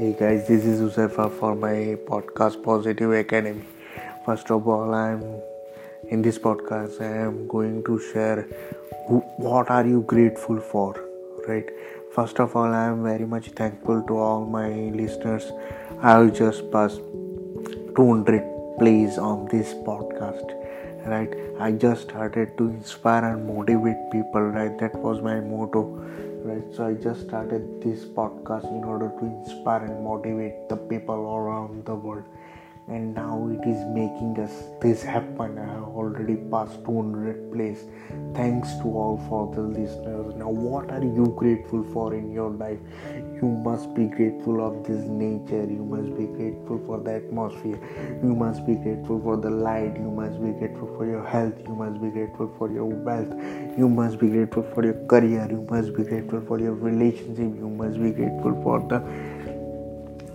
Hey guys, this is Usefa for my podcast Positive Academy. First of all, I'm in this podcast. I am going to share who, what are you grateful for, right? First of all, I am very much thankful to all my listeners. I have just passed 200 plays on this podcast, right? I just started to inspire and motivate people, right? That was my motto right? So i just started this podcast in order to inspire and motivate the people around the world and now it is making us this happen i have already passed 200 plays. Thanks to all for the listeners. Now what are you grateful for in your life? You must be grateful of this nature. You must be grateful for the atmosphere. You must be grateful for the light. You must be grateful for your health. You must be grateful for your wealth. You must be grateful for your career. You must be grateful for your relationship. You must be grateful for the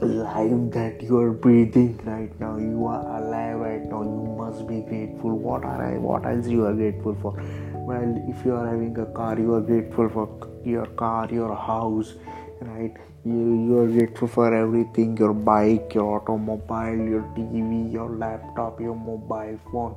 life that you are breathing right now. You are alive right now. You must be grateful. What are I, what else you are grateful for? Well if you are having a car you are grateful for your car your house right? You, you are grateful for everything your bike your automobile your tv your laptop your mobile phone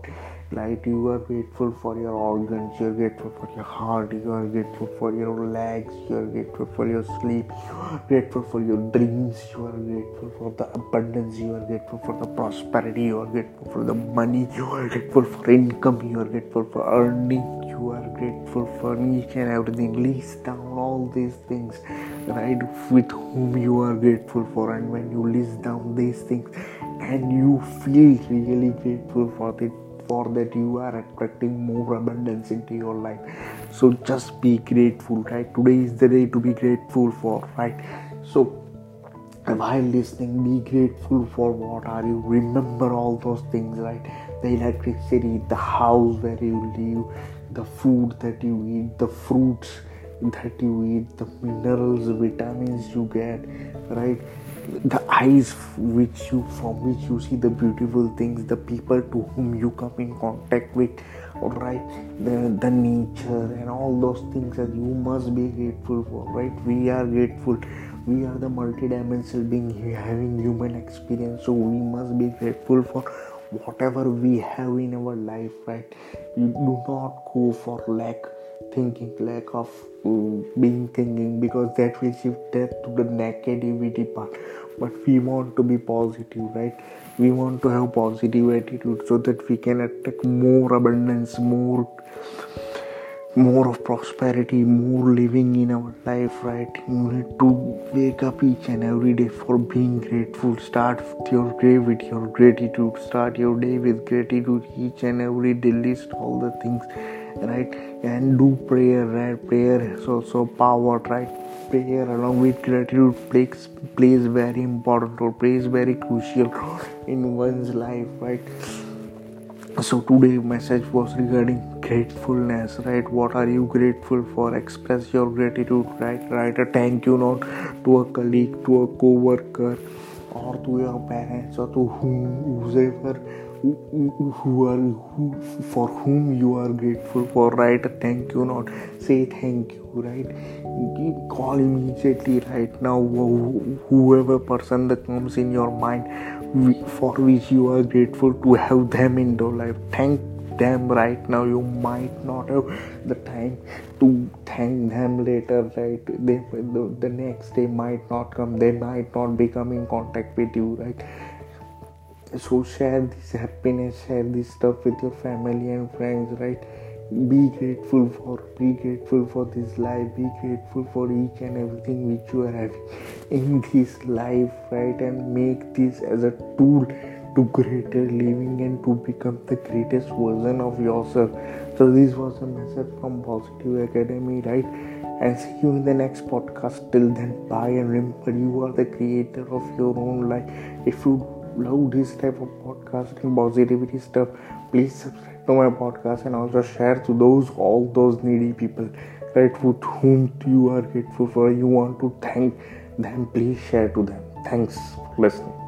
right you are grateful for your organs you are grateful for your heart you are grateful for your legs you are grateful for your sleep you are grateful for your dreams you are grateful for the abundance you are grateful for the prosperity you are grateful for the money you are grateful for income you are grateful for earning you are grateful for each and everything list down all these things right with whom you are grateful for and when you list down these things and you feel really grateful for it for that you are attracting more abundance into your life. So just be grateful right? Today is the day to be grateful for right? So while listening be grateful for what are you? Remember all those things right? The electricity the house where you live the food that you eat the fruits that you eat the minerals vitamins you get right the eyes which you from which you see the beautiful things the people to whom you come in contact with right the, the nature and all those things that you must be grateful for right? We are grateful. We are the multidimensional being having human experience so we must be grateful for whatever we have in our life right? You do not go for lack thinking lack of uh, being thinking because that will shift death to the negativity part. But we want to be positive right? We want to have positive attitude so that we can attract more abundance more more of prosperity more living in our life right? You need to wake up each and every day for being grateful. Start your day with your gratitude. Start your day with gratitude each and every day. List all the things right? And do prayer right? Prayer is also power right? Prayer along with gratitude plays plays very important role plays very crucial role in one's life right? So today message was regarding gratefulness right? What are you grateful for? Express your gratitude right? Write a thank you note to a colleague to a co-worker or to your parents or to whom whoever who are who for whom you are grateful for right? Thank you not say thank you right? Call immediately right now whoever person that comes in your mind for which you are grateful to have them in your life. Thank them right now. You might not have the time to thank them later right? They the, the next day might not come. They might not be coming in contact with you right so share this happiness share this stuff with your family and friends right? Be grateful for be grateful for this life be grateful for each and everything which you are having in this life right? And make this as a tool to greater living and to become the greatest version of yourself. So this was a message from positive academy right? And see you in the next podcast. Till then bye and remember you are the creator of your own life. If you love this type of podcasting positivity stuff please subscribe to my podcast and also share to those all those needy people right with whom you are grateful for you want to thank them please share to them. Thanks for listening